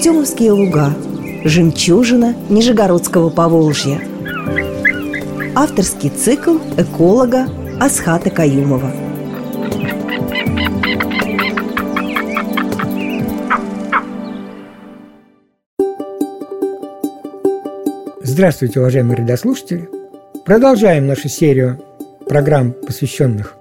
Артемовские луга Жемчужина Нижегородского Поволжья. Авторский цикл эколога Асхата Каюмова. Здравствуйте, уважаемые радиослушатели! Продолжаем нашу серию программ, посвященных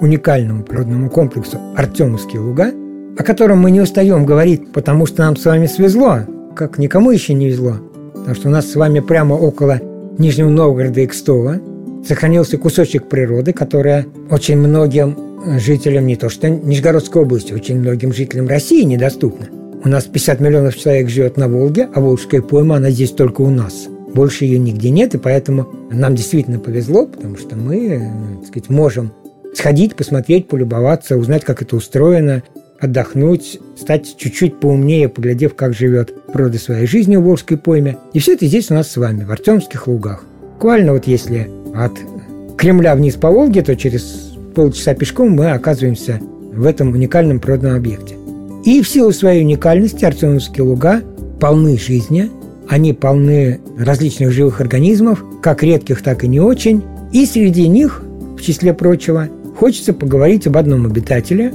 уникальному природному комплексу Артемовские луга, о котором мы не устаем говорить, потому что нам с вами свезло, как никому еще не везло. Потому что у нас с вами прямо около Нижнего Новгорода и Кстова сохранился кусочек природы, которая очень многим жителям не то что Нижегородской области, очень многим жителям России недоступна. У нас 50 миллионов человек живет на Волге, а Волжская пойма, она здесь только у нас. Больше ее нигде нет, и поэтому нам действительно повезло, потому что мы, так сказать, можем сходить, посмотреть, полюбоваться, узнать, как это устроено, отдохнуть, стать чуть-чуть поумнее, поглядев, как живет природа своей жизни в Волжской пойме. И все это здесь у нас с вами, в Артемских лугах. Буквально вот если от Кремля вниз по Волге, то через полчаса пешком мы оказываемся в этом уникальном природном объекте. И в силу своей уникальности Артемовские луга полны жизни, они полны различных живых организмов, как редких, так и не очень. И среди них, в числе прочего, хочется поговорить об одном обитателе,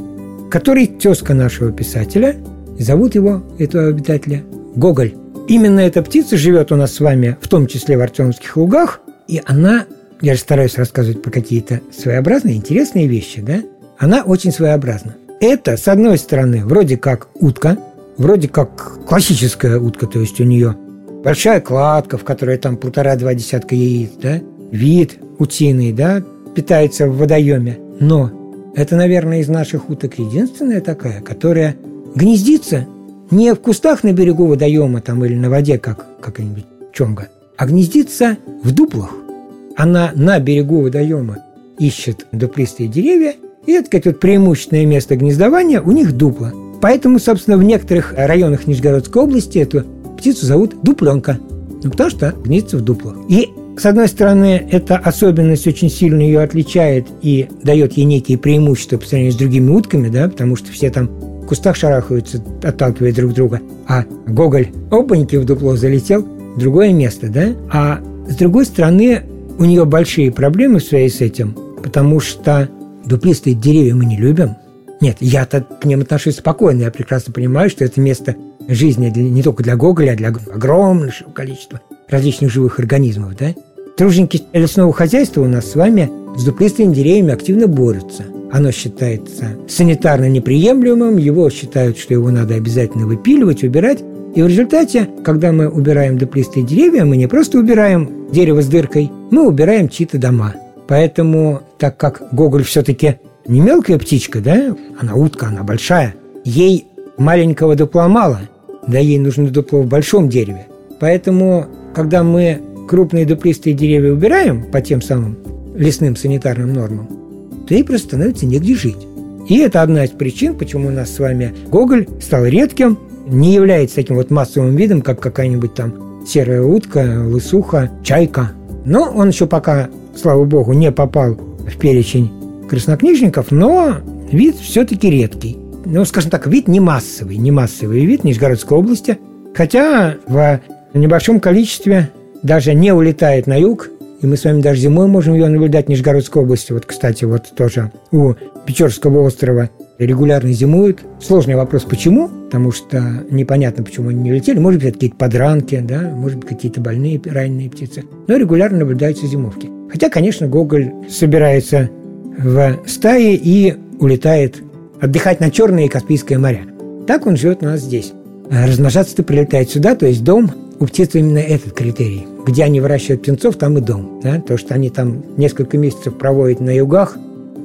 который тезка нашего писателя, зовут его, этого обитателя, Гоголь. Именно эта птица живет у нас с вами, в том числе в Артемских лугах, и она, я же стараюсь рассказывать про какие-то своеобразные, интересные вещи, да, она очень своеобразна. Это, с одной стороны, вроде как утка, вроде как классическая утка, то есть у нее большая кладка, в которой там полтора-два десятка яиц, да, вид утиный, да, питается в водоеме. Но это, наверное, из наших уток единственная такая, которая гнездится не в кустах на берегу водоема там, или на воде, как какая-нибудь чонга, а гнездится в дуплах. Она на берегу водоема ищет дуплистые деревья, и это, сказать, вот преимущественное место гнездования у них дупла. Поэтому, собственно, в некоторых районах Нижегородской области эту птицу зовут дупленка. Ну, потому что гнездится в дуплах. И с одной стороны, эта особенность очень сильно ее отличает и дает ей некие преимущества по сравнению с другими утками, да, потому что все там в кустах шарахаются, отталкивая друг друга, а Гоголь опаньки в дупло залетел другое место, да, а с другой стороны, у нее большие проблемы в связи с этим, потому что дуплистые деревья мы не любим. Нет, я-то к ним отношусь спокойно, я прекрасно понимаю, что это место жизни не только для Гоголя, а для огромного количества различных живых организмов, да? Труженики лесного хозяйства у нас с вами с дуплистыми деревьями активно борются. Оно считается санитарно неприемлемым, его считают, что его надо обязательно выпиливать, убирать. И в результате, когда мы убираем дуплистые деревья, мы не просто убираем дерево с дыркой, мы убираем чьи-то дома. Поэтому, так как Гоголь все-таки не мелкая птичка, да, она утка, она большая, ей маленького дупла мало, да ей нужно дупло в большом дереве. Поэтому когда мы крупные дуплистые деревья убираем по тем самым лесным санитарным нормам, то ей просто становится негде жить. И это одна из причин, почему у нас с вами Гоголь стал редким, не является таким вот массовым видом, как какая-нибудь там серая утка, лысуха, чайка. Но он еще пока, слава богу, не попал в перечень краснокнижников, но вид все-таки редкий. Ну, скажем так, вид не массовый, не массовый вид Нижегородской области, хотя в небольшом количестве даже не улетает на юг, и мы с вами даже зимой можем ее наблюдать в Нижегородской области. Вот, кстати, вот тоже у Печорского острова регулярно зимуют. Сложный вопрос, почему? Потому что непонятно, почему они не летели. Может быть, это какие-то подранки, да, может быть, какие-то больные, раненые птицы. Но регулярно наблюдаются зимовки. Хотя, конечно, Гоголь собирается в стае и улетает отдыхать на Черное и Каспийское моря. Так он живет у нас здесь. Размножаться-то прилетает сюда, то есть дом у птиц именно этот критерий. Где они выращивают птенцов, там и дом. Да? То, что они там несколько месяцев проводят на югах,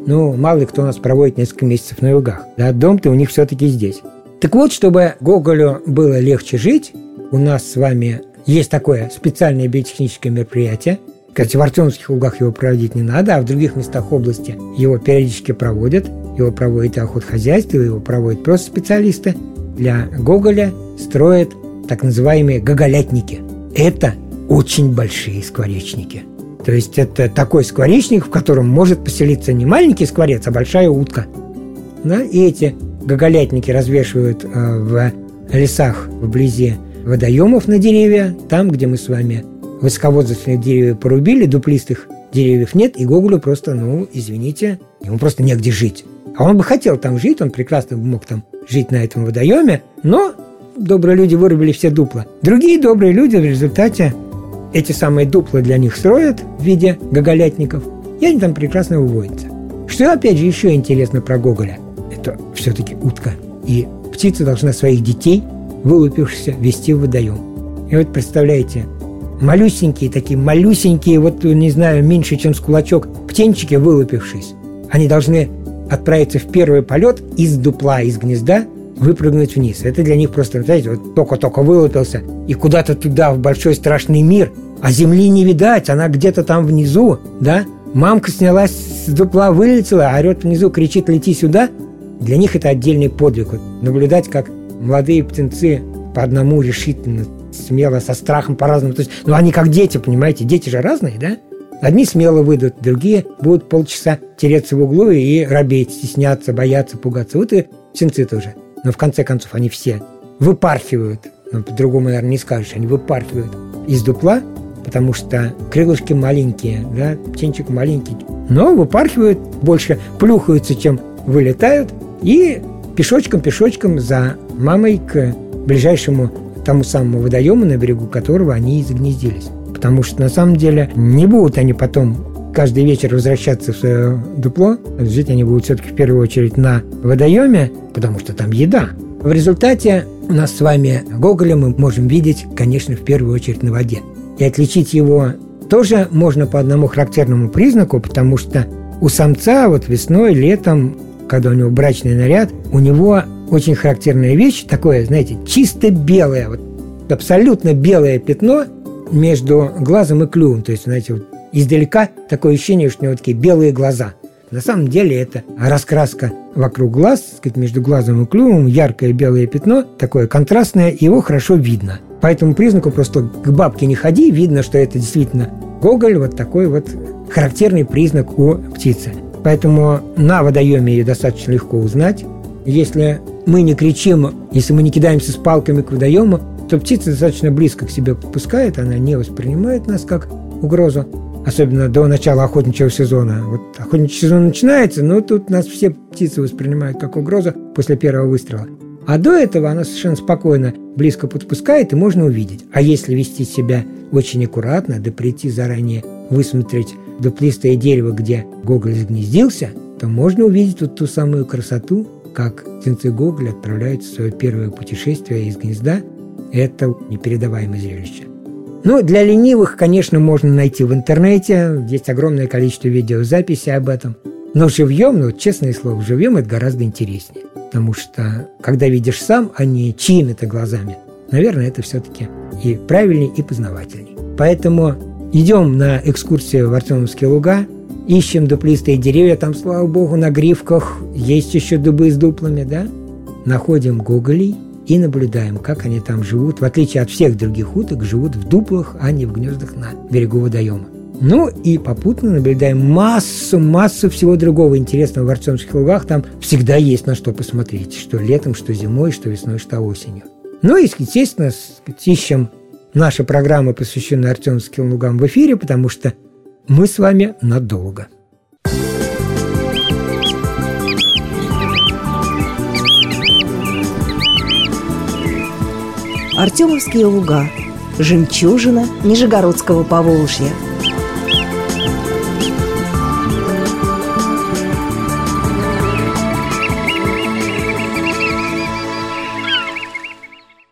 ну, мало ли кто у нас проводит несколько месяцев на югах. Да? Дом-то у них все-таки здесь. Так вот, чтобы Гоголю было легче жить, у нас с вами есть такое специальное биотехническое мероприятие. Кстати, в Артемовских лугах его проводить не надо, а в других местах области его периодически проводят. Его проводит охотхозяйство, его проводят просто специалисты. Для Гоголя строят так называемые гоголятники. Это очень большие скворечники. То есть это такой скворечник, в котором может поселиться не маленький скворец, а большая утка. Да? И эти гоголятники развешивают э, в лесах вблизи водоемов на деревья, там, где мы с вами высоковозрастных деревьев порубили, дуплистых деревьев нет, и Гоголю просто, ну, извините, ему просто негде жить. А он бы хотел там жить, он прекрасно мог там жить на этом водоеме, но добрые люди вырубили все дупла. Другие добрые люди в результате эти самые дупла для них строят в виде гоголятников, и они там прекрасно выводятся. Что, опять же, еще интересно про Гоголя? Это все-таки утка. И птица должна своих детей, вылупившихся, вести в водоем. И вот представляете, малюсенькие такие, малюсенькие, вот, не знаю, меньше, чем с кулачок, птенчики, вылупившись, они должны отправиться в первый полет из дупла, из гнезда, выпрыгнуть вниз. Это для них просто, знаете, вот только-только вылупился, и куда-то туда, в большой страшный мир, а земли не видать, она где-то там внизу, да? Мамка снялась с дупла, вылетела, орет внизу, кричит «лети сюда». Для них это отдельный подвиг. Вот наблюдать, как молодые птенцы по одному решительно, смело, со страхом по-разному. То есть, ну, они как дети, понимаете? Дети же разные, да? Одни смело выйдут, другие будут полчаса тереться в углу и робеть, стесняться, бояться, пугаться. Вот и птенцы тоже. Но в конце концов они все выпархивают. Ну, по-другому, наверное, не скажешь. Они выпархивают из дупла, потому что крылышки маленькие, да, птенчик маленький. Но выпархивают, больше плюхаются, чем вылетают, и пешочком-пешочком за мамой к ближайшему тому самому водоему, на берегу которого они и загнездились. Потому что на самом деле не будут они потом каждый вечер возвращаться в свое дупло. Жить они будут все-таки в первую очередь на водоеме, потому что там еда. В результате у нас с вами Гоголя мы можем видеть, конечно, в первую очередь на воде. И отличить его тоже можно по одному характерному признаку, потому что у самца вот весной, летом, когда у него брачный наряд, у него очень характерная вещь, такое, знаете, чисто белое, вот абсолютно белое пятно между глазом и клювом. То есть, знаете, вот издалека такое ощущение, что у него такие белые глаза. На самом деле это раскраска вокруг глаз, сказать, между глазом и клювом, яркое белое пятно, такое контрастное, его хорошо видно. По этому признаку просто к бабке не ходи, видно, что это действительно Гоголь, вот такой вот характерный признак у птицы. Поэтому на водоеме ее достаточно легко узнать. Если мы не кричим, если мы не кидаемся с палками к водоему, то птица достаточно близко к себе подпускает, она не воспринимает нас как угрозу особенно до начала охотничьего сезона. Вот охотничий сезон начинается, но тут нас все птицы воспринимают как угрозу после первого выстрела. А до этого она совершенно спокойно близко подпускает, и можно увидеть. А если вести себя очень аккуратно, да прийти заранее высмотреть дуплистое дерево, где Гоголь загнездился, то можно увидеть вот ту самую красоту, как птенцы Гоголя отправляются в свое первое путешествие из гнезда. Это непередаваемое зрелище. Ну, для ленивых, конечно, можно найти в интернете. Есть огромное количество видеозаписей об этом. Но живьем, ну, честное слово, живьем это гораздо интереснее. Потому что, когда видишь сам, а не чьими-то глазами, наверное, это все-таки и правильнее, и познавательней. Поэтому идем на экскурсию в Артемовские луга, ищем дуплистые деревья, там, слава богу, на грифках есть еще дубы с дуплами, да? Находим гоголей – и наблюдаем, как они там живут. В отличие от всех других уток, живут в дуплах, а не в гнездах на берегу водоема. Ну и попутно наблюдаем массу, массу всего другого интересного в Артемских лугах. Там всегда есть на что посмотреть, что летом, что зимой, что весной, что осенью. Ну и, естественно, ищем наши программы, посвященные Артемским лугам в эфире, потому что мы с вами надолго. Артемовские луга. Жемчужина Нижегородского Поволжья.